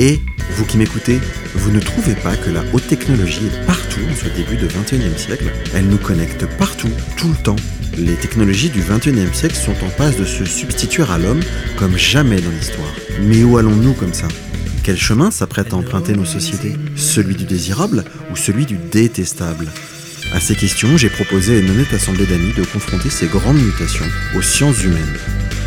Et, vous qui m'écoutez, vous ne trouvez pas que la haute technologie est partout en ce début de 21e siècle? Elle nous connecte partout, tout le temps. Les technologies du 21e siècle sont en passe de se substituer à l'homme comme jamais dans l'histoire. Mais où allons-nous comme ça? Quel chemin s'apprête à emprunter nos sociétés? Celui du désirable ou celui du détestable? À ces questions, j'ai proposé à une honnête assemblée d'amis de confronter ces grandes mutations aux sciences humaines.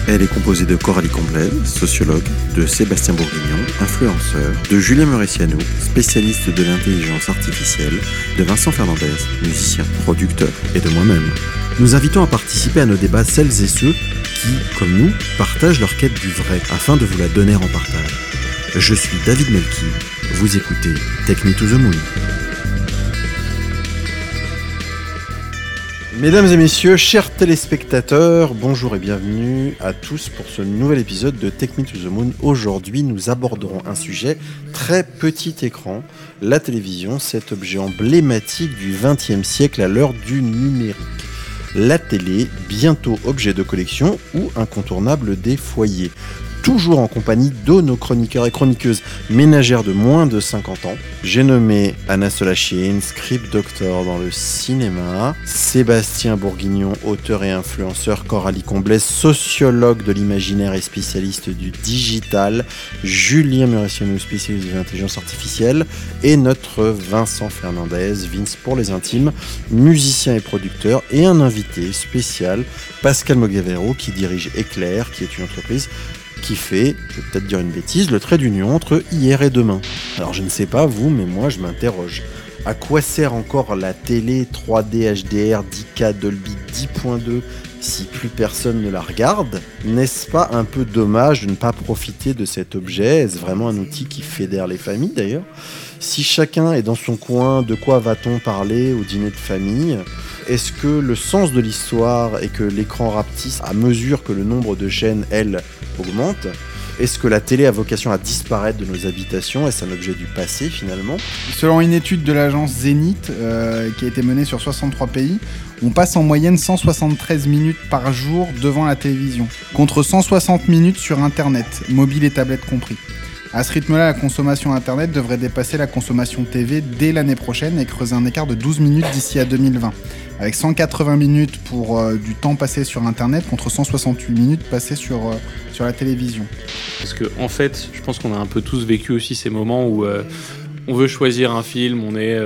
Elle est composée de Coralie Comblet, sociologue, de Sébastien Bourguignon, influenceur, de Julien Mauriciano, spécialiste de l'intelligence artificielle, de Vincent Fernandez, musicien, producteur, et de moi-même. Nous invitons à participer à nos débats celles et ceux qui, comme nous, partagent leur quête du vrai afin de vous la donner en partage. Je suis David Melki, vous écoutez Me to the Moon. Mesdames et messieurs, chers téléspectateurs, bonjour et bienvenue à tous pour ce nouvel épisode de Take Me to the Moon. Aujourd'hui, nous aborderons un sujet très petit écran, la télévision, cet objet emblématique du XXe siècle à l'heure du numérique. La télé, bientôt objet de collection ou incontournable des foyers toujours en compagnie de nos chroniqueurs et chroniqueuses ménagères de moins de 50 ans. J'ai nommé Anna Solachine, script doctor dans le cinéma, Sébastien Bourguignon, auteur et influenceur, Coralie Comblet, sociologue de l'imaginaire et spécialiste du digital, Julien Muraciano, spécialiste de l'intelligence artificielle, et notre Vincent Fernandez, Vince pour les intimes, musicien et producteur, et un invité spécial, Pascal Mogavero, qui dirige Éclair, qui est une entreprise qui fait, je vais peut-être dire une bêtise, le trait d'union entre hier et demain. Alors je ne sais pas vous, mais moi je m'interroge. À quoi sert encore la télé 3D HDR 10K Dolby 10.2 si plus personne ne la regarde? N'est-ce pas un peu dommage de ne pas profiter de cet objet? Est-ce vraiment un outil qui fédère les familles d'ailleurs? Si chacun est dans son coin, de quoi va-t-on parler au dîner de famille? Est-ce que le sens de l'histoire est que l'écran rapetisse à mesure que le nombre de chaînes, elles, augmente? Est-ce que la télé a vocation à disparaître de nos habitations? Est-ce un objet du passé finalement? Selon une étude de l'agence Zenith euh, qui a été menée sur 63 pays, on passe en moyenne 173 minutes par jour devant la télévision, contre 160 minutes sur Internet, mobile et tablette compris. À ce rythme-là, la consommation Internet devrait dépasser la consommation TV dès l'année prochaine et creuser un écart de 12 minutes d'ici à 2020 avec 180 minutes pour euh, du temps passé sur Internet contre 168 minutes passées sur, euh, sur la télévision. Parce que en fait, je pense qu'on a un peu tous vécu aussi ces moments où euh, on veut choisir un film, on est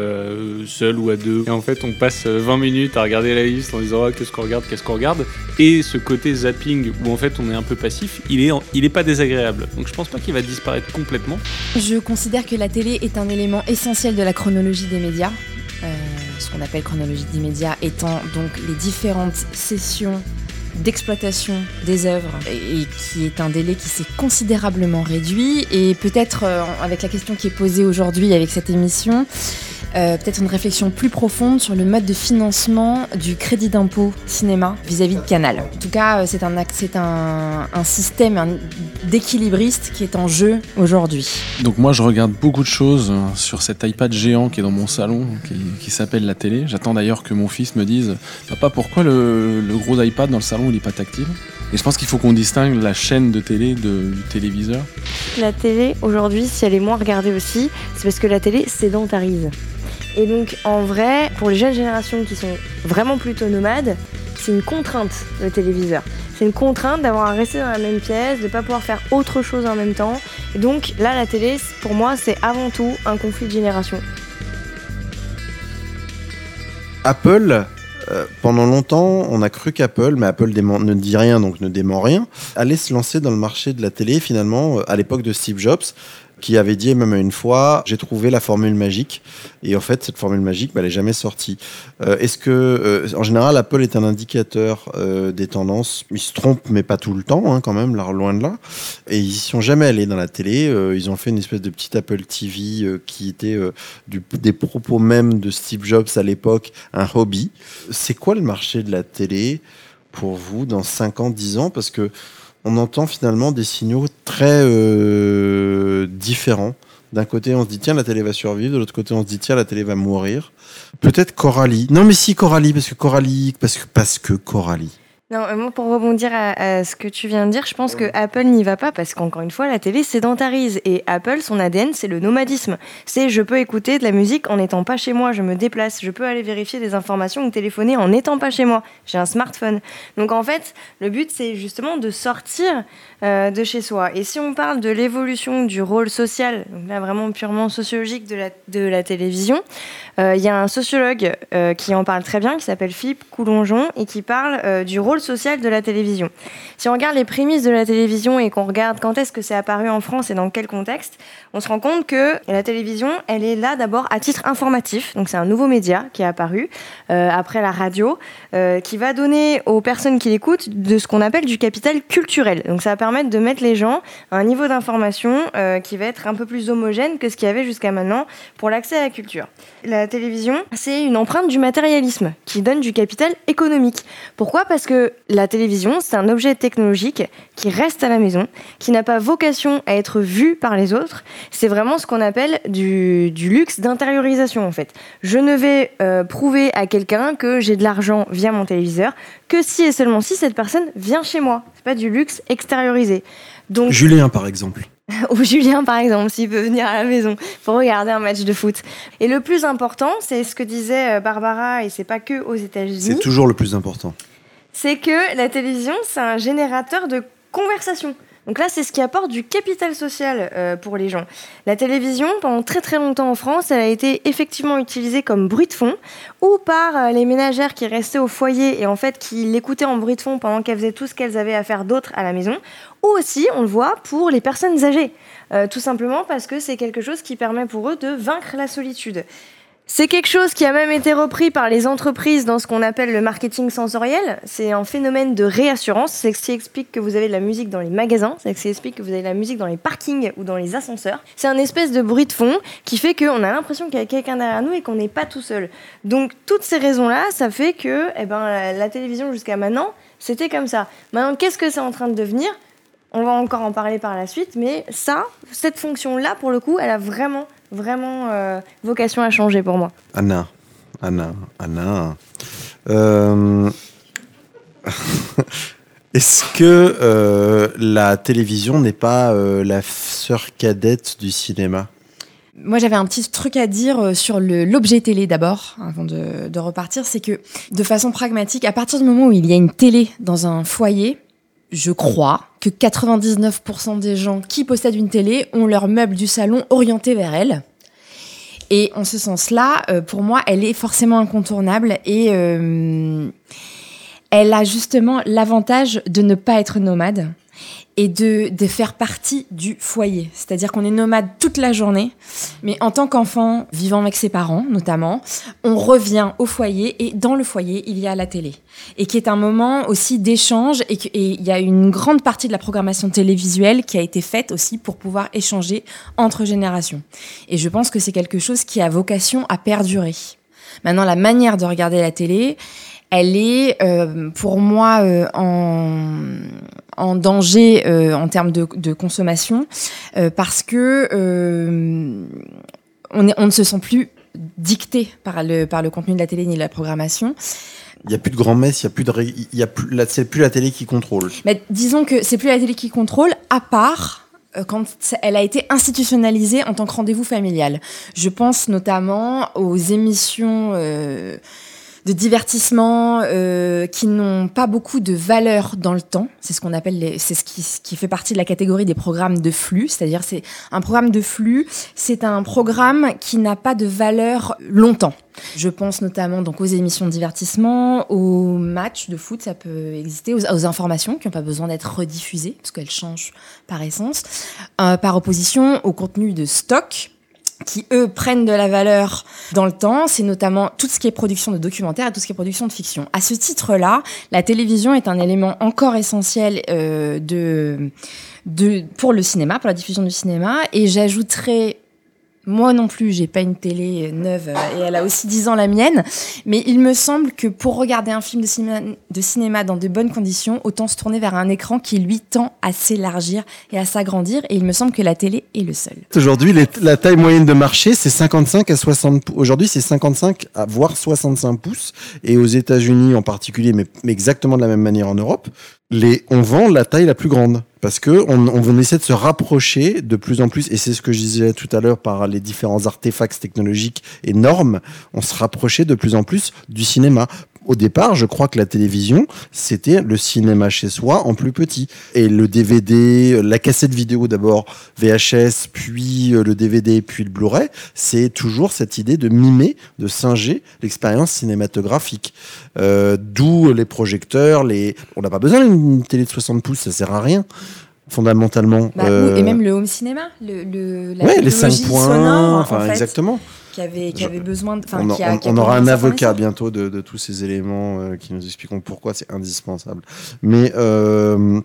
seul ou à deux, et en fait on passe 20 minutes à regarder la liste en disant oh, qu'est-ce qu'on regarde, qu'est-ce qu'on regarde, et ce côté zapping où en fait on est un peu passif, il est, il est pas désagréable. Donc je pense pas qu'il va disparaître complètement. Je considère que la télé est un élément essentiel de la chronologie des médias. Ce qu'on appelle chronologie d'immédiat étant donc les différentes sessions d'exploitation des œuvres et qui est un délai qui s'est considérablement réduit. Et peut-être euh, avec la question qui est posée aujourd'hui avec cette émission euh, peut-être une réflexion plus profonde sur le mode de financement du crédit d'impôt cinéma vis-à-vis de Canal. En tout cas, euh, c'est un, un, un système d'équilibriste qui est en jeu aujourd'hui. Donc moi, je regarde beaucoup de choses sur cet iPad géant qui est dans mon salon, qui, s'appelle la télé. J'attends d'ailleurs que mon fils me dise, papa, pourquoi le, le gros iPad dans le salon, il n'est pas tactile? Et je pense qu'il faut qu'on distingue la chaîne de télé de, du téléviseur. La télé, aujourd'hui, si elle est moins regardée aussi, c'est parce que la télé sédentarise. Et donc, en vrai, pour les jeunes générations qui sont vraiment plutôt nomades, c'est une contrainte, le téléviseur. C'est une contrainte d'avoir à rester dans la même pièce, de ne pas pouvoir faire autre chose en même temps. Et donc, là, la télé, pour moi, c'est avant tout un conflit de génération. Apple, euh, pendant longtemps, on a cru qu'Apple, mais Apple ne dit rien, donc ne dément rien, allait se lancer dans le marché de la télé, finalement, euh, à l'époque de Steve Jobs qui avait dit même une fois j'ai trouvé la formule magique. Et en fait cette formule magique bah, elle n'est jamais sortie. Euh, est-ce que euh, en général Apple est un indicateur euh, des tendances. Ils se trompent mais pas tout le temps hein, quand même là, loin de là. Et ils sont jamais allés dans la télé. Ils ont fait une espèce de petit Apple TV qui était du, des propos même de Steve Jobs à l'époque un hobby. C'est quoi le marché de la télé pour vous dans 5 ans 10 ans? Parce que on entend finalement des signaux très euh, différents. D'un côté, on se dit tiens, la télé va survivre. De l'autre côté, on se dit tiens, la télé va mourir. Peut-être Coralie. Non, mais si Coralie, parce que Coralie, parce que parce que Coralie. Non, euh, moi, pour rebondir à, à ce que tu viens de dire, je pense que Apple n'y va pas parce qu'encore une fois, la télé sédentarise. Et Apple, son ADN, c'est le nomadisme. C'est je peux écouter de la musique en n'étant pas chez moi, je me déplace, je peux aller vérifier des informations ou téléphoner en n'étant pas chez moi. J'ai un smartphone. Donc en fait, le but, c'est justement de sortir euh, de chez soi. Et si on parle de l'évolution du rôle social, donc là vraiment purement sociologique de la, de la télévision, il y a un sociologue euh, qui en parle très bien, qui s'appelle Philippe Coulongeon, et qui parle euh, du rôle social de la télévision. Si on regarde les prémices de la télévision et qu'on regarde quand est-ce que c'est apparu en France et dans quel contexte, on se rend compte que la télévision, elle est là d'abord à titre informatif, donc c'est un nouveau média qui est apparu euh, après la radio, euh, qui va donner aux personnes qui l'écoutent de ce qu'on appelle du capital culturel. Donc ça va permettre de mettre les gens à un niveau d'information euh, qui va être un peu plus homogène que ce qu'il y avait jusqu'à maintenant pour l'accès à la culture. Télévision, c'est une empreinte du matérialisme qui donne du capital économique. Pourquoi? Parce que la télévision, c'est un objet technologique qui reste à la maison, qui n'a pas vocation à être vu par les autres. C'est vraiment ce qu'on appelle du, du luxe d'intériorisation en fait. Je ne vais euh, prouver à quelqu'un que j'ai de l'argent via mon téléviseur que si et seulement si cette personne vient chez moi. C'est pas du luxe extériorisé. Donc Julien, par exemple. ou Julien par exemple, s'il peut venir à la maison pour regarder un match de foot. Et le plus important, c'est ce que disait euh, Barbara, et c'est pas que aux C'est États-Unis, toujours le plus important. c'est que la télévision, c'est un générateur de conversation. Donc là, c'est ce qui apporte du capital social euh, pour les gens. La télévision, pendant très très longtemps en France, elle a été effectivement utilisée comme bruit de fond, ou par euh, les ménagères qui restaient au foyer et en fait qui l'écoutaient en bruit de fond pendant qu'elles faisaient tout ce qu'elles avaient à faire d'autre à la maison, ou aussi, on le voit, pour les personnes âgées. Euh, tout simplement parce que c'est quelque chose qui permet pour eux de vaincre la solitude. C'est quelque chose qui a même été repris par les entreprises dans ce qu'on appelle le marketing sensoriel. C'est un phénomène de réassurance. C'est ce qui explique que vous avez de la musique dans les magasins. C'est ce qui explique que vous avez de la musique dans les parkings ou dans les ascenseurs. C'est un espèce de bruit de fond qui fait qu'on a l'impression qu'il y a quelqu'un derrière nous et qu'on n'est pas tout seul. Donc toutes ces raisons-là, ça fait que eh ben, la, la télévision jusqu'à maintenant, c'était comme ça. Maintenant, qu'est-ce que c'est en train de devenir? On va encore en parler par la suite, mais ça, cette fonction-là, pour le coup, elle a vraiment, vraiment euh, vocation à changer pour moi. Anna. Anna. Anna. Euh, Est-ce que euh, la télévision n'est pas euh, la sœur cadette du cinéma? Moi, j'avais un petit truc à dire sur l'objet télé d'abord, avant de, de repartir. C'est que, de façon pragmatique, à partir du moment où il y a une télé dans un foyer, je crois que 99% des gens qui possèdent une télé ont leur meuble du salon orienté vers elle. Et en ce sens-là, euh, pour moi, elle est forcément incontournable et euh, elle a justement l'avantage de ne pas être nomade et de, de faire partie du foyer. C'est-à-dire qu'on est nomade toute la journée, mais en tant qu'enfant vivant avec ses parents notamment, on revient au foyer et dans le foyer, il y a la télé. Et qui est un moment aussi d'échange et il y a une grande partie de la programmation télévisuelle qui a été faite aussi pour pouvoir échanger entre générations. Et je pense que c'est quelque chose qui a vocation à perdurer. Maintenant, la manière de regarder la télé, elle est euh, pour moi euh, en, en danger euh, en termes de, de consommation euh, parce que euh, on, est, on ne se sent plus dicté par le, par le contenu de la télé ni de la programmation. Il n'y a plus de grand-messe, il y a plus de, ré- il y a plus, là, c'est plus la télé qui contrôle. Mais disons que c'est plus la télé qui contrôle, à part quand elle a été institutionnalisée en tant que rendez-vous familial. Je pense notamment aux émissions euh, de divertissement euh, qui n'ont pas beaucoup de valeur dans le temps. C'est ce qu'on appelle, c'est ce qui, ce qui fait partie de la catégorie des programmes de flux. C'est-à-dire, c'est un programme de flux, c'est un programme qui n'a pas de valeur longtemps. Je pense notamment donc aux émissions de divertissement, aux matchs de foot, ça peut exister, aux, aux informations qui n'ont pas besoin d'être rediffusées parce qu'elles changent par essence. Euh, par opposition au contenu de stock qui eux prennent de la valeur dans le temps, c'est notamment tout ce qui est production de documentaires et tout ce qui est production de fiction. À ce titre-là, la télévision est un élément encore essentiel euh, de, de pour le cinéma, pour la diffusion du cinéma, et j'ajouterais Moi non plus, j'ai pas une télé neuve euh, et elle a aussi 10 ans la mienne. Mais il me semble que pour regarder un film de cinéma, dans de bonnes conditions, autant se tourner vers un écran qui lui tend à s'élargir et à s'agrandir. Et il me semble que la télé est le seul. Aujourd'hui, la taille moyenne de marché, c'est 55 à 60 pou- Aujourd'hui, c'est 55 à voire 65 pouces. Et aux États-Unis en particulier, mais exactement de la même manière en Europe, les, on vend la taille la plus grande. Parce que on, on essaie de se rapprocher de plus en plus, et c'est ce que je disais tout à l'heure par les différents artefacts technologiques et normes, on se rapprochait de plus en plus du cinéma. Au départ, je crois que la télévision, c'était le cinéma chez soi en plus petit. Et le DVD, la cassette vidéo d'abord, VHS, puis euh, le DVD, puis le Blu-ray, c'est toujours cette idée de mimer, de singer l'expérience cinématographique. Euh, D'où les projecteurs, les... on n'a pas besoin d'une télé de 60 pouces, ça sert à rien, fondamentalement. Bah, Euh, Et même le home cinéma, le, le, la ouais, les 5 technologie points, sonore, enfin en fait, exactement. qui avait, qui avait besoin de. on, qui a- on- qui a on aura un avocat bientôt de, de tous ces éléments euh, qui nous expliqueront pourquoi c'est indispensable. Mais euh,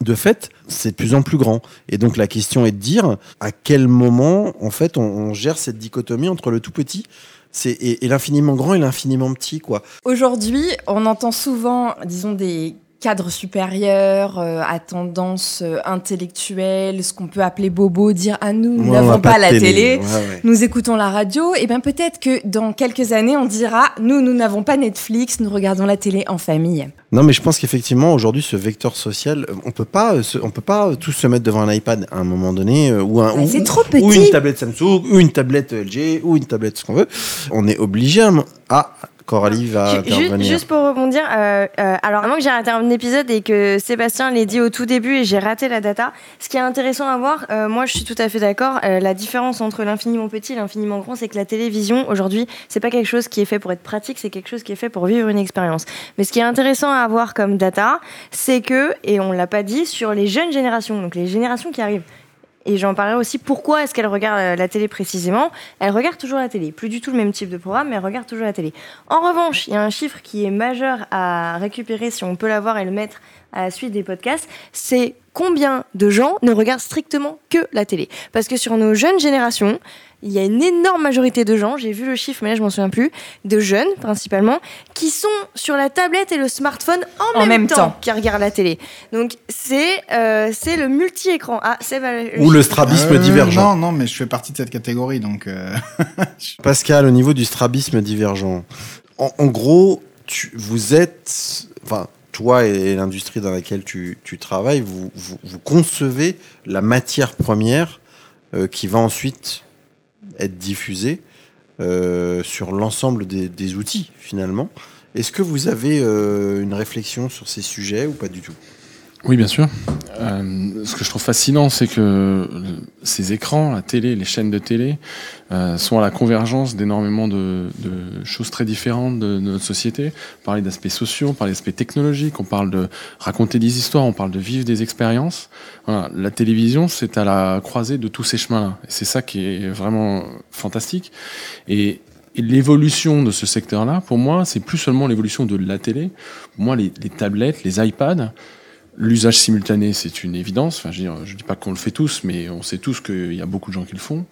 de fait, c'est de plus en plus grand. Et donc la question est de dire à quel moment, en fait, on, on gère cette dichotomie entre le tout petit c'est, et, et l'infiniment grand et l'infiniment petit, quoi. Aujourd'hui, on entend souvent, disons, des cadres supérieurs euh, à tendance euh, intellectuelle, ce qu'on peut appeler bobo, dire ah nous, nous n'avons pas, la télé. Ouais, ouais. Nous écoutons la radio, et bien peut-être que dans quelques années, on dira nous, nous n'avons pas Netflix, nous regardons la télé en famille. Non, mais je pense qu'effectivement, aujourd'hui, ce vecteur social, euh, on peut pas, se- on peut pas tous se mettre devant un iPad à un moment donné, euh, ou un, une tablette Samsung, ou une tablette LG, ou une tablette ce qu'on veut. On est obligé à... Coralie va intervenir. Juste pour rebondir, euh, euh, alors avant que j'ai raté un épisode et que Sébastien l'ait dit au tout début et j'ai raté la data, ce qui est intéressant à voir, euh, moi je suis tout à fait d'accord, la différence entre l'infiniment petit et l'infiniment grand, c'est que la télévision aujourd'hui, c'est pas quelque chose qui est fait pour être pratique, c'est quelque chose qui est fait pour vivre une expérience. Mais ce qui est intéressant à avoir comme data, c'est que, et on l'a pas dit, sur les jeunes générations, donc les générations qui arrivent, et j'en parlerai aussi pourquoi est-ce qu'elle regarde euh, la télé précisément? Elle regarde toujours la télé. Plus du tout le même type de programme, mais elle regarde toujours la télé. En revanche, il y a un chiffre qui est majeur à récupérer si on peut l'avoir et le mettre à la suite des podcasts. C'est combien de gens ne regardent strictement que la télé. Parce que sur nos jeunes générations, il y a une énorme majorité de gens, j'ai vu le chiffre mais là je m'en souviens plus, de jeunes principalement, qui sont sur la tablette et le smartphone en, En même temps. qui regardent la télé. Donc c'est euh, c'est le multi-écran. Ah, c'est Ou le strabisme Euh, divergent. Non, non, mais je fais partie de cette catégorie, donc. euh, Pascal, au niveau du strabisme divergent, en, en gros, tu, vous êtes, enfin, toi et l'industrie dans laquelle tu, travailles, vous, concevez la matière première euh, qui va ensuite être diffusée euh, sur l'ensemble des, des outils, finalement. Est-ce que vous avez euh, une réflexion sur ces sujets ou pas du tout? Oui, bien sûr. Euh, ce que je trouve fascinant, c'est que ces écrans, la télé, les chaînes de télé, euh, sont à la convergence d'énormément de, de choses très différentes de, notre société. On parle d'aspects sociaux, on parle d'aspects technologiques, on parle de raconter des histoires, on parle de vivre des expériences. Voilà, la télévision, c'est à la croisée de tous ces chemins-là. C'est ça qui est vraiment fantastique. Et, l'évolution de ce secteur-là, pour moi, c'est plus seulement l'évolution de la télé. Pour moi, les tablettes, les iPads, L'usage simultané, c'est une évidence. Enfin, je, je dis pas qu'on le fait tous, mais on sait tous qu'il y a beaucoup de gens qui le font.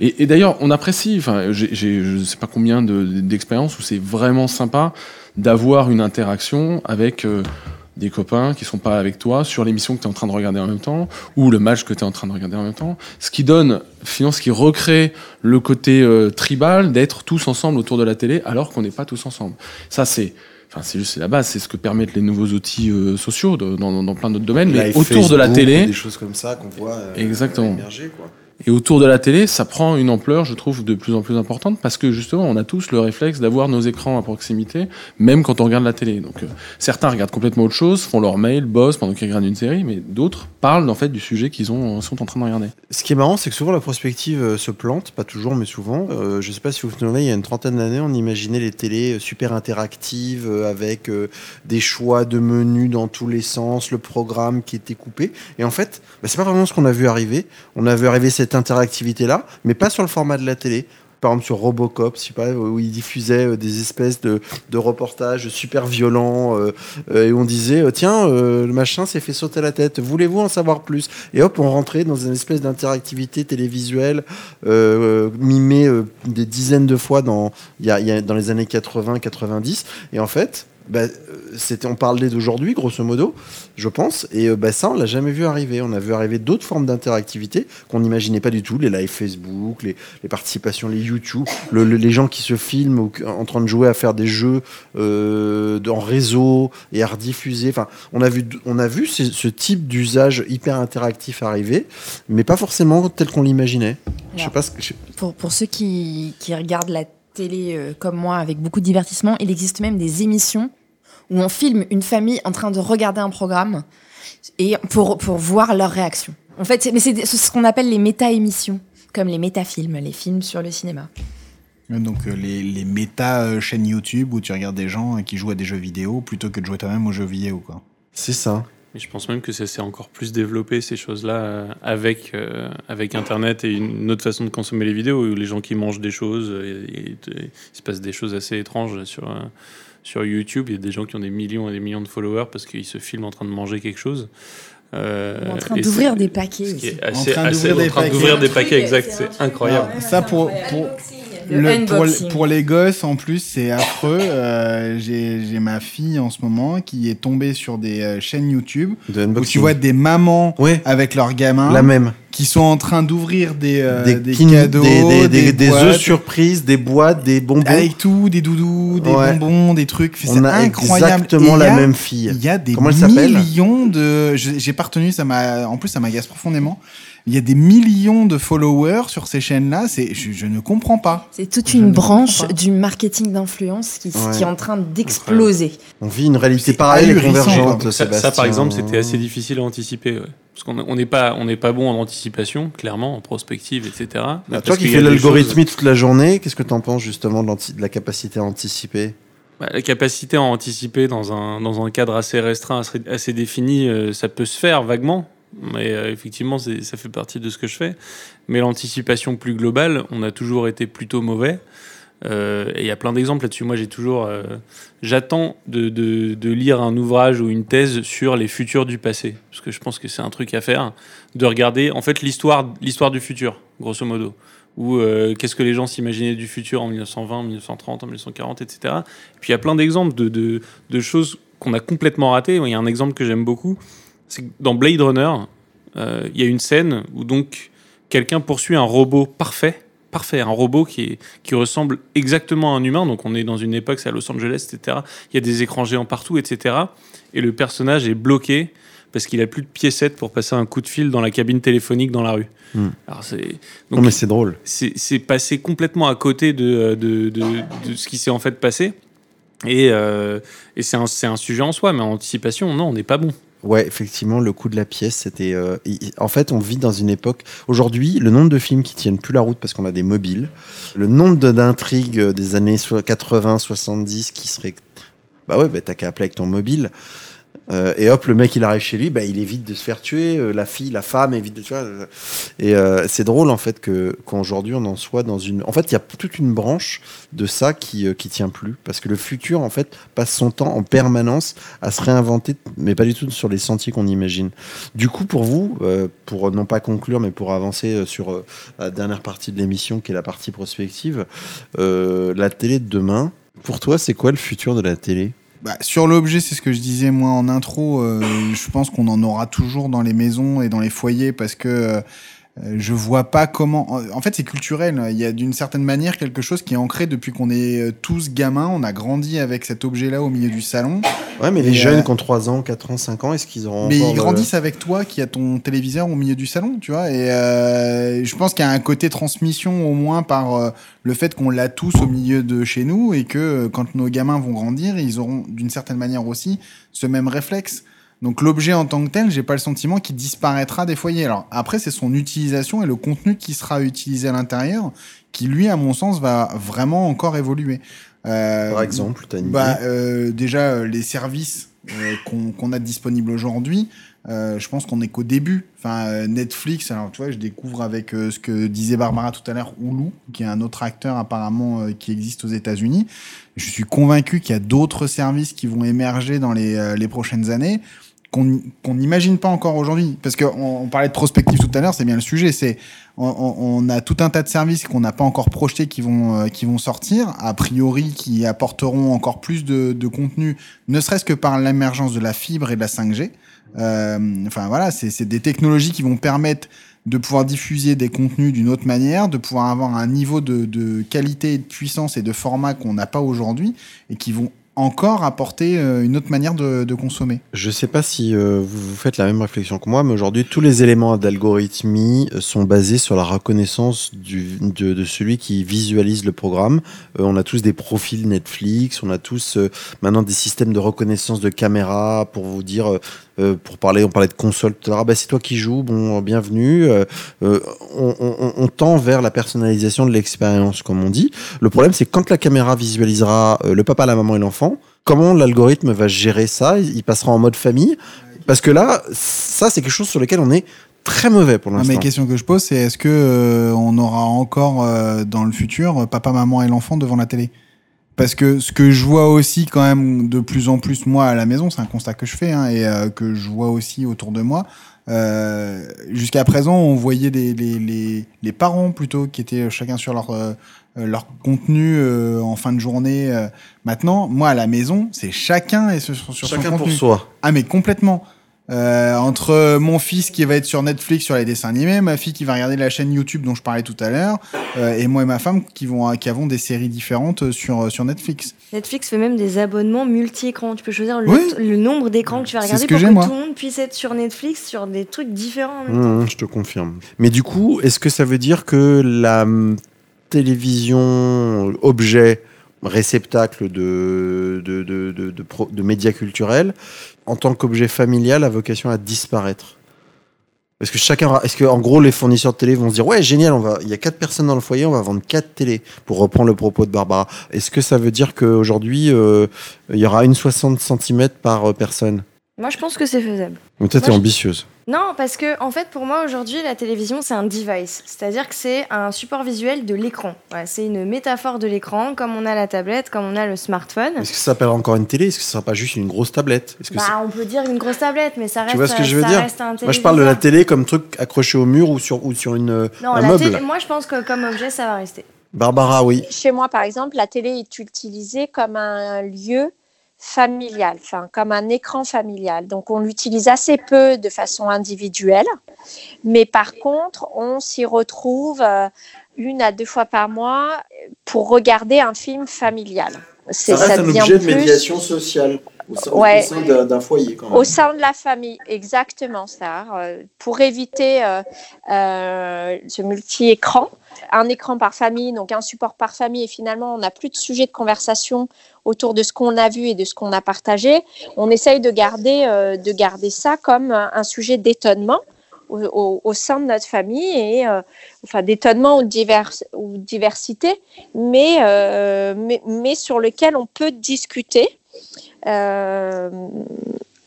Et, d'ailleurs, on apprécie. Enfin, je ne sais pas combien de- d'expériences où c'est vraiment sympa d'avoir une interaction avec euh, des copains qui sont pas avec toi sur l'émission que tu es en train de regarder en même temps ou le match que tu es en train de regarder en même temps. Ce qui donne, finalement, ce qui recrée le côté euh, tribal d'être tous ensemble autour de la télé alors qu'on n'est pas tous ensemble. Ça, c'est Enfin, c'est juste c'est la base, c'est ce que permettent les nouveaux outils euh, sociaux de- dans, dans plein d'autres domaines. Mais autour de la télé, Des choses comme ça qu'on voit euh, Exactement. émerger, quoi. Et autour de la télé, ça prend une ampleur, je trouve, de plus en plus importante parce que justement, on a tous le réflexe d'avoir nos écrans à proximité, même quand on regarde la télé. Donc, euh, certains regardent complètement autre chose, font leur mail, bossent pendant qu'ils regardent une série, mais d'autres parlent en fait du sujet qu'ils ont, sont en train de regarder. Ce qui est marrant, c'est que souvent la prospective euh, se plante, pas toujours, mais souvent. Euh, je sais pas si vous vous souvenez, il y a une trentaine d'années, on imaginait les télés euh, super interactives, avec des choix de menus dans tous les sens, le programme qui était coupé. Et en fait, bah, c'est pas vraiment ce qu'on a vu arriver. On a vu arriver cette interactivité-là, mais pas sur le format de la télé. par exemple sur Robocop, sais pas, où ils diffusaient euh, des espèces de, de reportages super violents euh, euh, et on disait tiens le machin s'est fait sauter la tête, voulez-vous en savoir plus? Et hop on rentrait dans une espèce d'interactivité télévisuelle mimée des dizaines de fois dans y y a- dans les années 80-90 et en fait bah, euh, c'était, on parlait d'aujourd'hui, grosso modo, je pense, et euh, bah, ça, on l'a jamais vu arriver. On a vu arriver d'autres formes d'interactivité qu'on n'imaginait pas du tout, les live Facebook, les, les participations, les YouTube, le- le- les gens qui se filment en train de jouer à faire des jeux euh, en réseau et à rediffuser. Enfin, on a vu, on a vu ce, ce type d'usage hyper interactif arriver, mais pas forcément tel qu'on l'imaginait. Je sais pas ce que. je- Pour, pour ceux qui, qui regardent la télé euh, comme moi avec beaucoup de divertissement, il existe même des émissions où on filme une famille en train de regarder un programme et pour, pour voir leur réaction. En fait, c'est- mais c'est ce qu'on appelle les méta-émissions, comme les méta-films, les films sur le cinéma. Donc euh, les, les méta euh, chaînes YouTube où tu regardes des gens qui jouent à des jeux vidéo plutôt que de jouer toi-même aux jeux vidéo. Quoi. C'est ça. Et je pense même que ça s'est encore plus développé, ces choses-là, euh, avec, euh, avec Internet et une autre façon de consommer les vidéos, où les gens qui mangent des choses, euh, et, et- et il se passe des choses assez étranges sur, euh, sur YouTube. Il y a des gens qui ont des millions et des millions de followers parce qu'ils se filment en train de manger quelque chose. Euh, Ou en train d'ouvrir des paquets aussi. assez- en train d'ouvrir des paquets, exact, c'est incroyable. Alors, ça pour, pour, Le le- pour, les gosses en plus c'est affreux. Euh, J'ai ma fille en ce moment qui est tombée sur des euh, chaînes YouTube De où tu vois des mamans Ouais, avec leurs gamins la même. qui sont en train d'ouvrir des, euh, des, cadeaux, des, des, des- des boîtes, œufs surprises, des boîtes, des bonbons. avec tout, des doudous, des Ouais. bonbons, des trucs. C'est incroyable. exactement Et la a- même fille. Il y a des Comment elle s'appelle? millions de. J'ai pas retenu, ça m'a. En plus, ça m'agace profondément. Il y a des millions de followers sur ces chaînes-là. C'est, je, je ne comprends pas. C'est toute Je une ne branche du marketing d'influence qui, Ouais. qui est en train d'exploser. On vit une réalité C'est parallèle et convergente. Ça, par exemple, c'était assez difficile à anticiper. ouais. Parce qu'on on n'est pas, on n'est pas bon en anticipation, clairement, en prospective, etc. Ah, Mais toi qui fais l'algorithmie toute la journée, qu'est-ce que tu en penses justement de, la capacité à anticiper? Bah, la capacité à anticiper dans un, dans un cadre assez restreint, assez, assez défini, euh, ça peut se faire vaguement. Mais euh, effectivement, ça fait partie de ce que je fais. Mais l'anticipation plus globale, on a toujours été plutôt mauvais. Euh, et il y a plein d'exemples là-dessus. Moi, j'ai toujours. euh, J'attends de, lire un ouvrage ou une thèse sur les futurs du passé. Parce que je pense que c'est un truc à faire. De regarder, en fait, l'histoire du futur, grosso modo. Ou euh, qu'est-ce que les gens s'imaginaient du futur en 1920, en 1930, en 1940, etc. Et puis il y a plein d'exemples de, de, de choses qu'on a complètement ratées. Il y a un exemple que j'aime beaucoup. C'est que dans Blade Runner, euh, il y a une scène où donc quelqu'un poursuit un robot parfait, parfait, un robot qui, est, qui ressemble exactement à un humain. Donc on est dans une époque, c'est à Los Angeles, etc. Il y a des écrans géants partout, etc. Et le personnage est bloqué parce qu'il a plus de piécettes pour passer un coup de fil dans la cabine téléphonique dans la rue. Hmm. Alors c'est Non, mais c'est drôle. c'est passé complètement à côté de, de, de, de ce qui s'est en fait passé. Et, euh, et c'est un, c'est un sujet en soi, mais en anticipation, non, on n'est pas bon. Ouais, effectivement, le coup de la pièce, c'était. euh, en fait, on vit dans une époque. Aujourd'hui, le nombre de films qui tiennent plus la route parce qu'on a des mobiles, le nombre d'intrigues euh, des années so- 80, 70 qui seraient. Bah ouais, bah t'as qu'à appeler avec ton mobile. Euh, et hop, le mec, il arrive chez lui, bah, il évite de se faire tuer. euh, la fille, la femme évite de se faire. Et euh, c'est drôle, en fait, qu'aujourd'hui, on en soit dans une. En fait, il y a toute une branche de ça qui, qui tient plus. Parce que le futur, en fait, passe son temps en permanence à se réinventer, mais pas du tout sur les sentiers qu'on imagine. Du coup, pour vous, pour non pas conclure, mais pour avancer sur la dernière partie de l'émission, qui est la partie prospective, la télé de demain, pour toi, c'est quoi le futur de la télé? Bah, sur l'objet, c'est ce que je disais moi en intro. euh, je pense qu'on en aura toujours dans les maisons et dans les foyers parce que euh, je vois pas comment. En fait, c'est culturel. Il y a d'une certaine manière quelque chose qui est ancré depuis qu'on est euh, tous gamins. On a grandi avec cet objet-là au milieu du salon. Ouais, mais les Et, jeunes euh, qui ont 3 ans, 4 ans, 5 ans, est-ce qu'ils auront Mais ils le- grandissent avec toi qui a ton téléviseur au milieu du salon, tu vois. Et euh, je pense qu'il y a un côté transmission au moins par euh, le fait qu'on l'a tous au milieu de chez nous et que euh, quand nos gamins vont grandir, ils auront d'une certaine manière aussi ce même réflexe. Donc l'objet en tant que tel, j'ai pas le sentiment qu'il disparaîtra des foyers. Alors après, c'est son utilisation et le contenu qui sera utilisé à l'intérieur qui, lui, à mon sens, va vraiment encore évoluer. Euh, Par exemple, t'as une bah, idée euh, déjà, euh, les services euh, qu'on a disponibles aujourd'hui, Euh, je pense qu'on est qu'au début. Enfin, Netflix, alors tu vois, je découvre avec ce que disait Barbara tout à l'heure, Hulu, qui est un autre acteur apparemment qui existe aux États-Unis. Je suis convaincu qu'il y a d'autres services qui vont émerger dans les, les prochaines années qu'on qu'on n'imagine pas encore aujourd'hui. Parce qu'on on parlait de prospective tout à l'heure, c'est bien le sujet. C'est on, a tout un tas de services qu'on n'a pas encore projetés qui vont euh, qui vont sortir, a priori qui apporteront encore plus de, contenu, ne serait-ce que par l'émergence de la fibre et de la 5G. Euh, enfin voilà, c'est des technologies qui vont permettre de pouvoir diffuser des contenus d'une autre manière, de pouvoir avoir un niveau de, de qualité, de puissance et de format qu'on n'a pas aujourd'hui et qui vont encore apporter euh, une autre manière de, consommer. Je sais pas si euh, vous, faites la même réflexion que moi, mais aujourd'hui, tous les éléments d'algorithmie euh, sont basés sur la reconnaissance de, celui qui visualise le programme. On a tous des profils Netflix, on a tous maintenant des systèmes de reconnaissance de caméra pour vous dire, pour parler, on parlait de console tout Ah bah, c'est toi qui joues, bon, bienvenue. On, tend vers la personnalisation de l'expérience, comme on dit. Le problème, c'est quand la caméra visualisera le papa, la maman et l'enfant, comment l'algorithme va gérer ça? Il passera en mode famille? Parce que là, ça, c'est quelque chose sur lequel on est très mauvais pour Ah, l'instant. mais la question que je pose, c'est est-ce que euh, on aura encore euh, dans le futur euh, papa, maman et l'enfant devant la télé? Parce que ce que je vois aussi quand même de plus en plus moi à la maison, c'est un constat que je fais hein, et euh, que je vois aussi autour de moi. Euh, Jusqu'à présent, on voyait les, les, les, les parents plutôt qui étaient chacun sur leur leur contenu euh, en fin de journée. euh. Maintenant, moi à la maison, c'est chacun et sur, sur son Chacun pour soi. Ah mais complètement. Euh, entre mon fils qui va être sur Netflix sur les dessins animés, ma fille qui va regarder la chaîne YouTube dont je parlais tout à l'heure, euh, et moi et ma femme qui vont qui avons des séries différentes sur sur Netflix. Netflix fait même des abonnements multi-écrans. Tu peux choisir le, Oui. le nombre d'écrans que tu vas regarder ce que pour que moi. tout le monde puisse être sur Netflix sur des trucs différents. en même temps. Mmh, je te confirme. Mais du coup, est-ce que ça veut dire que la télévision objet réceptacle de, de, de, de, médias culturels, en tant qu'objet familial, a vocation à disparaître Est-ce que chacun, est-ce en gros les fournisseurs de télé vont se dire ouais génial, on va, il y a quatre personnes dans le foyer, on va vendre quatre télés pour reprendre le propos de Barbara. Est-ce que ça veut dire qu'aujourd'hui euh, il y aura une 60 cm par personne? Moi, je pense que c'est faisable. Donc toi t'es ambitieuse. Non, parce que en fait, pour moi aujourd'hui, la télévision c'est un device, c'est-à-dire que c'est un support visuel de l'écran. Ouais, c'est une métaphore de l'écran, comme on a la tablette, comme on a le smartphone. Est-ce que ça s'appellera encore une télé? Est-ce que ce sera pas juste une grosse tablette? Est-ce que Bah, on peut dire une grosse tablette, mais ça reste. vois ce que je veux ça dire? reste un c'est- Moi je parle de la télé comme truc accroché au mur ou sur, ou sur une, Non, un la meuble. télé, moi je pense que comme objet, ça va rester. Barbara, oui. Chez moi, par exemple, la télé est utilisée comme un lieu familial, enfin comme un écran familial. Donc on l'utilise assez peu de façon individuelle, mais par contre, on s'y retrouve euh, une à deux fois par mois pour regarder un film familial. C'est- devient plus- sociale au sein, Ouais. au sein d'un foyer quand Au sein de la famille, exactement ça. euh, pour éviter euh, ce multi-écran, un écran par famille, donc un support par famille, et finalement on n'a plus de sujet de conversation autour de ce qu'on a vu et de ce qu'on a partagé. On essaye de garder, euh, de garder ça comme un sujet d'étonnement. Au, sein de notre famille et euh, enfin d'étonnement ou divers, diversité mais, euh, mais mais sur lequel on peut discuter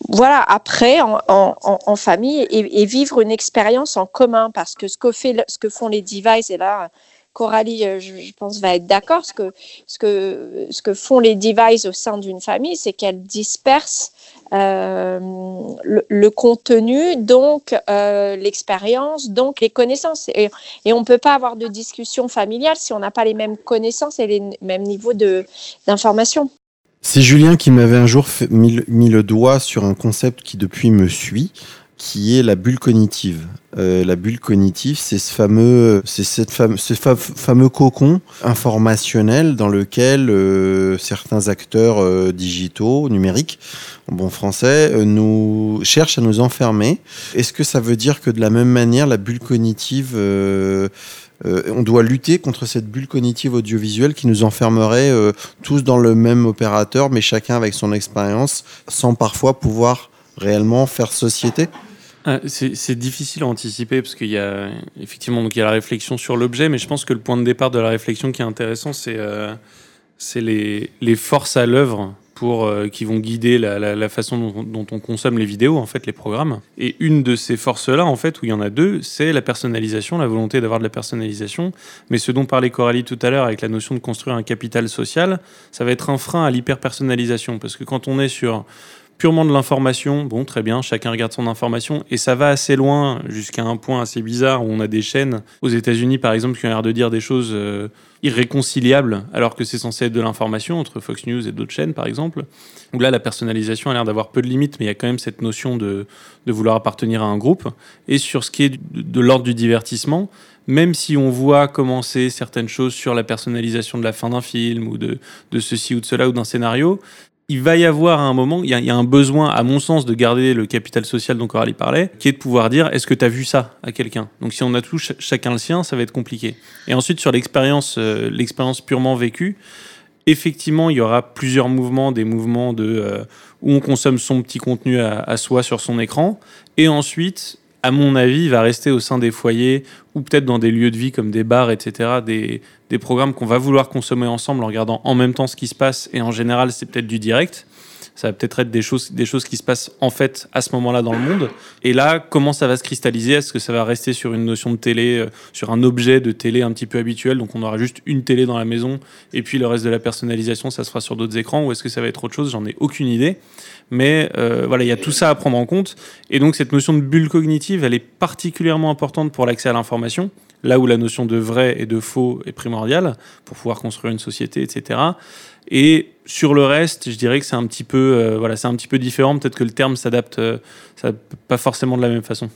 voilà, après, en, famille et, vivre une expérience en commun, parce que ce que, fait, ce que font les devices, et là, Coralie, euh, je, pense, va être d'accord, ce que, ce, que, ce que font les devices au sein d'une famille, c'est qu'elles dispersent euh, le, contenu, donc euh, l'expérience, donc les connaissances. Et, et on ne peut pas avoir de discussion familiale si on n'a pas les mêmes connaissances et les mêmes niveaux d'information. C'est Julien qui m'avait un jour mis, le- doigt sur un concept qui depuis me suit, qui est la bulle cognitive. Euh, la bulle cognitive, c'est ce fameux, c'est cette fame- ce fa- fameux cocon informationnel dans lequel euh, certains acteurs euh, digitaux, numériques, en bon français, euh, nous cherchent à nous enfermer. Est-ce que ça veut dire que de la même manière, la bulle cognitive euh, on doit lutter contre cette bulle cognitive audiovisuelle qui nous enfermerait euh, tous dans le même opérateur, mais chacun avec son expérience, sans parfois pouvoir réellement faire société. Ah, C'est difficile à anticiper parce qu'il y a effectivement donc il y a la réflexion sur l'objet, mais je pense que le point de départ de la réflexion qui est intéressant, c'est euh, les forces à l'œuvre euh, qui vont guider la façon dont, dont on consomme les vidéos, en fait, les programmes. Et une de ces forces-là, en fait, où il y en a deux, c'est la personnalisation, la volonté d'avoir de la personnalisation. Mais ce dont parlait Coralie tout à l'heure avec la notion de construire un capital social, ça va être un frein à l'hyper-personnalisation. Parce que quand on est sur purement de l'information, bon, très bien, chacun regarde son information, et ça va assez loin, jusqu'à un point assez bizarre où on a des chaînes. Aux États-Unis, par exemple, qui ont l'air de dire des choses euh, irréconciliables, alors que c'est censé être de l'information, entre Fox News et d'autres chaînes, par exemple, où là, la personnalisation a l'air d'avoir peu de limites, mais il y a quand même cette notion de, vouloir appartenir à un groupe. Et sur ce qui est de, l'ordre du divertissement, même si on voit commencer certaines choses sur la personnalisation de la fin d'un film, ou de ceci ou de cela, ou d'un scénario, il va y avoir un moment, il y, a, un besoin, à mon sens, de garder le capital social dont Coralie parlait, qui est de pouvoir dire est-ce que tu as vu ça à quelqu'un? Donc si on a tous ch- chacun le sien, ça va être compliqué. Et ensuite, sur l'expérience euh, l'expérience purement vécue, effectivement, il y aura plusieurs mouvements, des mouvements de, euh, où on consomme son petit contenu à soi sur son écran, et ensuite, à mon avis, va rester au sein des foyers ou peut-être dans des lieux de vie comme des bars, etc., des, des programmes qu'on va vouloir consommer ensemble en regardant en même temps ce qui se passe, et en général, c'est peut-être du direct. Ça va peut-être être des choses, des choses qui se passent en fait à ce moment-là dans le monde. Et là, comment ça va se cristalliser? Est-ce que ça va rester sur une notion de télé, euh, sur un objet de télé un petit peu habituel Donc on aura juste une télé dans la maison et puis le reste de la personnalisation, ça se fera sur d'autres écrans Ou est-ce que ça va être autre chose? J'en ai aucune idée. Mais euh, voilà, il y a tout ça à prendre en compte. Et donc cette notion de bulle cognitive, elle est particulièrement importante pour l'accès à l'information. Là où la notion de vrai et de faux est primordiale pour pouvoir construire une société, etc. Et sur le reste, je dirais que c'est un petit peu, euh, voilà, c'est un petit peu différent. Peut-être que le terme s'adapte, euh, pas forcément de la même façon.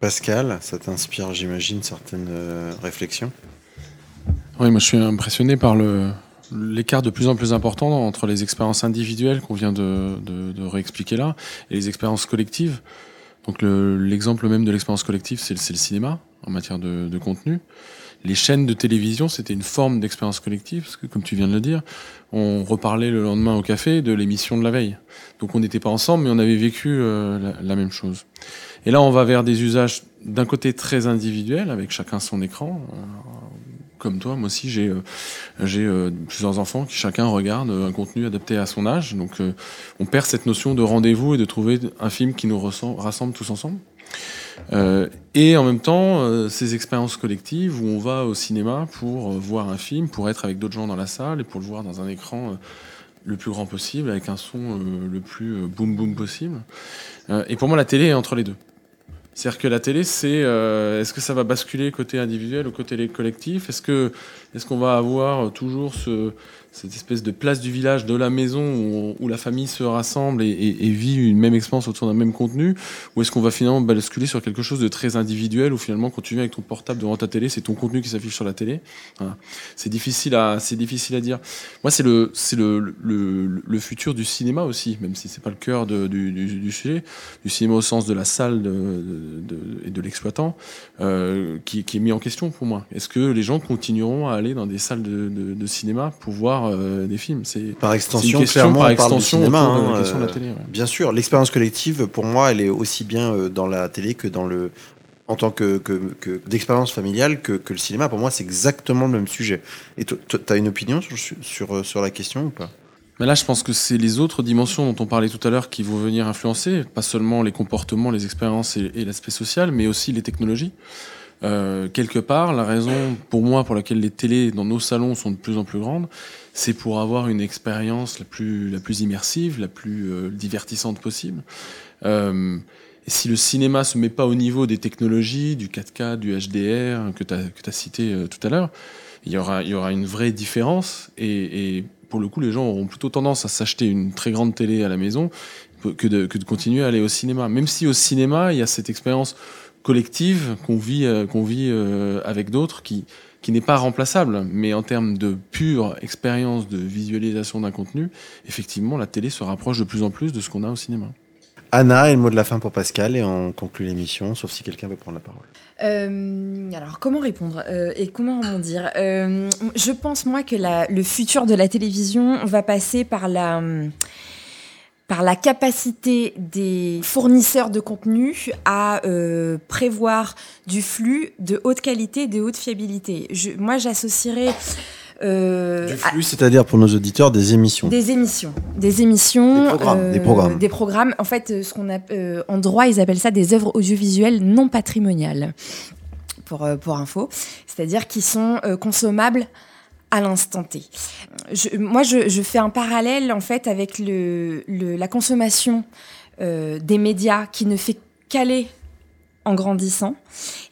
Pascal, ça t'inspire, j'imagine, certaines euh, réflexions? Oui, moi je suis impressionné par le, l'écart de plus en plus important entre les expériences individuelles qu'on vient de, de, de réexpliquer là et les expériences collectives. Donc le- l'exemple même de l'expérience collective, c'est le, cinéma en matière de, de contenu. Les chaînes de télévision, c'était une forme d'expérience collective, parce que comme tu viens de le dire, on reparlait le lendemain au café de l'émission de la veille. Donc on n'était pas ensemble, mais on avait vécu euh, la, même chose. Et là, on va vers des usages d'un côté très individuels, avec chacun son écran. Euh, comme toi, moi aussi, j'ai euh, plusieurs enfants qui chacun regarde un contenu adapté à son âge. Donc on perd cette notion de rendez-vous et de trouver un film qui nous rassemble tous ensemble. Euh, et en même temps, euh, ces expériences collectives où on va au cinéma pour euh, voir un film, pour être avec d'autres gens dans la salle et pour le voir dans un écran le plus grand possible, avec un son le plus boom boom possible. Et pour moi, la télé est entre les deux. C'est-à-dire que la télé, c'est est-ce que ça va basculer côté individuel ou côté collectif Est-ce est-ce qu'on va avoir toujours ce, cette espèce de place du village de la maison où, la famille se rassemble et, vit une même expérience autour d'un même contenu Ou est-ce qu'on va finalement basculer sur quelque chose de très individuel où finalement quand tu viens avec ton portable devant ta télé, c'est ton contenu qui s'affiche sur la télé? C'est difficile à difficile à dire. Moi, c'est le le, le, le futur du cinéma aussi, même si c'est pas le cœur du, sujet, du cinéma au sens de la salle et de l'exploitant, euh, qui, est mis en question pour moi. Est-ce que les gens continueront à aller dans des salles de cinéma pour voir euh, des films C'est Par extension, question clairement, par extension cinéma. autour de la hein, question de la euh, télé. ouais. Bien sûr, l'expérience collective, pour moi, elle est aussi bien euh, dans la télé que dans le. En tant que, que, que- d'expérience familiale que, que le cinéma, pour moi, c'est exactement le même sujet. Et tu as une opinion sur, sur, sur la question ou pas? Mais là, je pense que c'est les autres dimensions dont on parlait tout à l'heure qui vont venir influencer, pas seulement les comportements, les expériences et, et l'aspect social, mais aussi les technologies. Euh, quelque part, la raison pour moi pour laquelle les télés dans nos salons sont de plus en plus grandes, c'est pour avoir une expérience la plus, la plus immersive, la plus euh, divertissante possible. Euh, si le cinéma se met pas au niveau des technologies, du 4K, du HDR que tu as, cité euh, tout à l'heure, il y aura, y aura une vraie différence et, pour le coup, les gens auront plutôt tendance à s'acheter une très grande télé à la maison que de continuer à aller au cinéma. Même si au cinéma, il y a cette expérience collective qu'on vit, euh, qu'on vit euh, avec d'autres qui, qui n'est pas remplaçable. Mais en termes de pure expérience de visualisation d'un contenu, effectivement, la télé se rapproche de plus en plus de ce qu'on a au cinéma. Anna, et le mot de la fin pour Pascal, et on conclut l'émission, sauf si quelqu'un veut prendre la parole. Euh, alors, comment répondre euh, et comment rebondir? Euh, Je pense, moi, que la- le futur de la télévision va passer par la, hum, par la capacité des fournisseurs de contenu à euh, prévoir du flux de haute qualité, de haute fiabilité. Je, moi, j'associerais Euh, Du flux, c'est-à-dire pour nos auditeurs des émissions. Des émissions. Des émissions. Des programmes, des programmes. Des programmes. En fait, euh, ce qu'on a, euh, en droit, ils appellent ça des œuvres audiovisuelles non patrimoniales, pour, euh, pour info. C'est-à-dire qui sont euh, consommables à l'instant T. Je- moi, je, fais un parallèle, en fait, avec la consommation euh, des médias qui ne fait qu'aller en grandissant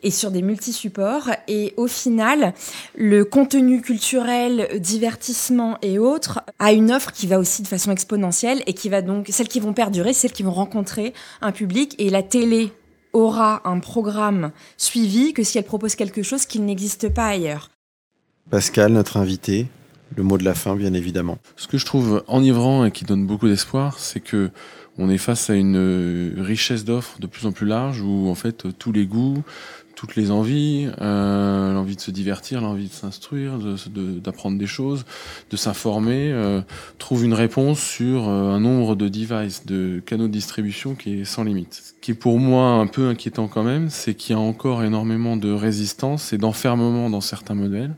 et sur des multi-supports. Et au final, le contenu culturel, divertissement et autres a une offre qui va aussi de façon exponentielle et qui va donc, celles qui vont perdurer, celles qui vont rencontrer un public. Et la télé aura un programme suivi que si elle propose quelque chose qui n'existe pas ailleurs. Pascal, notre invité, le mot de la fin, bien évidemment. Ce que je trouve enivrant et qui donne beaucoup d'espoir, c'est que on est face à une euh, richesse d'offres de plus en plus large où en fait tous les goûts, toutes les envies, euh, l'envie de se divertir, l'envie de s'instruire, de- de- d'apprendre des choses, de s'informer, euh, trouvent une réponse sur euh, un nombre de devices, de canaux de distribution qui est sans limite. Ce qui est pour moi un peu inquiétant quand même, c'est qu'il y a encore énormément de résistance et d'enfermement dans certains modèles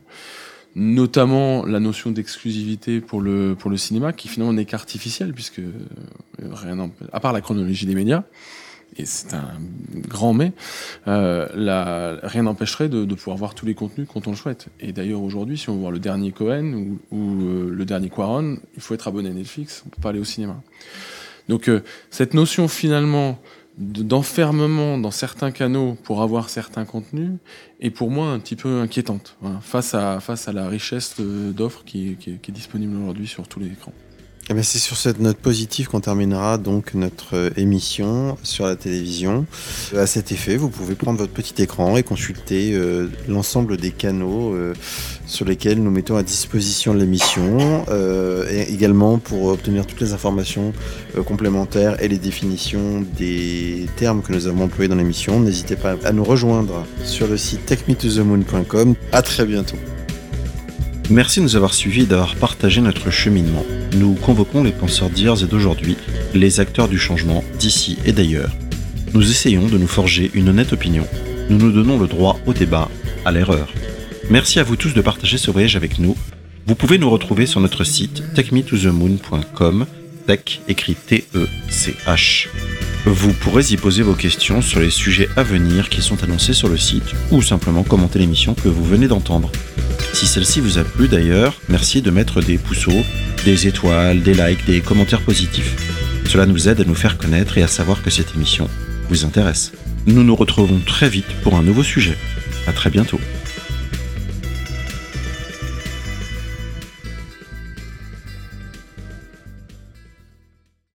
notamment la notion d'exclusivité pour le, pour le cinéma, qui finalement n'est qu'artificielle, puisque euh, rien à part la chronologie des médias, et c'est un grand mais, euh, rien n'empêcherait de, de pouvoir voir tous les contenus quand on le souhaite. Et d'ailleurs aujourd'hui, si on veut voir le dernier Cohen ou, ou, euh, le dernier Quaron, il faut être abonné à Netflix, on peut pas aller au cinéma. Donc euh, cette notion finalement de- d'enfermement dans certains canaux pour avoir certains contenus est pour moi un petit peu inquiétante voilà, face, à, face à la richesse de- d'offres qui, qui qui est disponible aujourd'hui sur tous les écrans. Eh bien, c'est sur cette note positive qu'on terminera donc notre euh, émission sur la télévision. Euh, À cet effet, vous pouvez prendre votre petit écran et consulter euh, l'ensemble des canaux sur lesquels nous mettons à disposition l'émission, euh, et également pour obtenir toutes les informations complémentaires et les définitions des termes que nous avons employés dans l'émission. N'hésitez pas à nous rejoindre sur le site techmetothemoon.com. À très bientôt. Merci de nous avoir suivis et d'avoir partagé notre cheminement. Nous convoquons les penseurs d'hier et d'aujourd'hui, les acteurs du changement d'ici et d'ailleurs. Nous essayons de nous forger une honnête opinion. Nous nous donnons le droit au débat, à l'erreur. Merci à vous tous de partager ce voyage avec nous. Vous pouvez nous retrouver sur notre site techmetothemoon.com, tech écrit T-E-C-H. Vous pourrez y poser vos questions sur les sujets à venir qui sont annoncés sur le site ou simplement commenter l'émission que vous venez d'entendre. Si celle-ci vous a plu d'ailleurs, merci de mettre des pouceaux, des étoiles, des likes, des commentaires positifs. Cela nous aide à nous faire connaître et à savoir que cette émission vous intéresse. Nous nous retrouvons très vite pour un nouveau sujet. À très bientôt.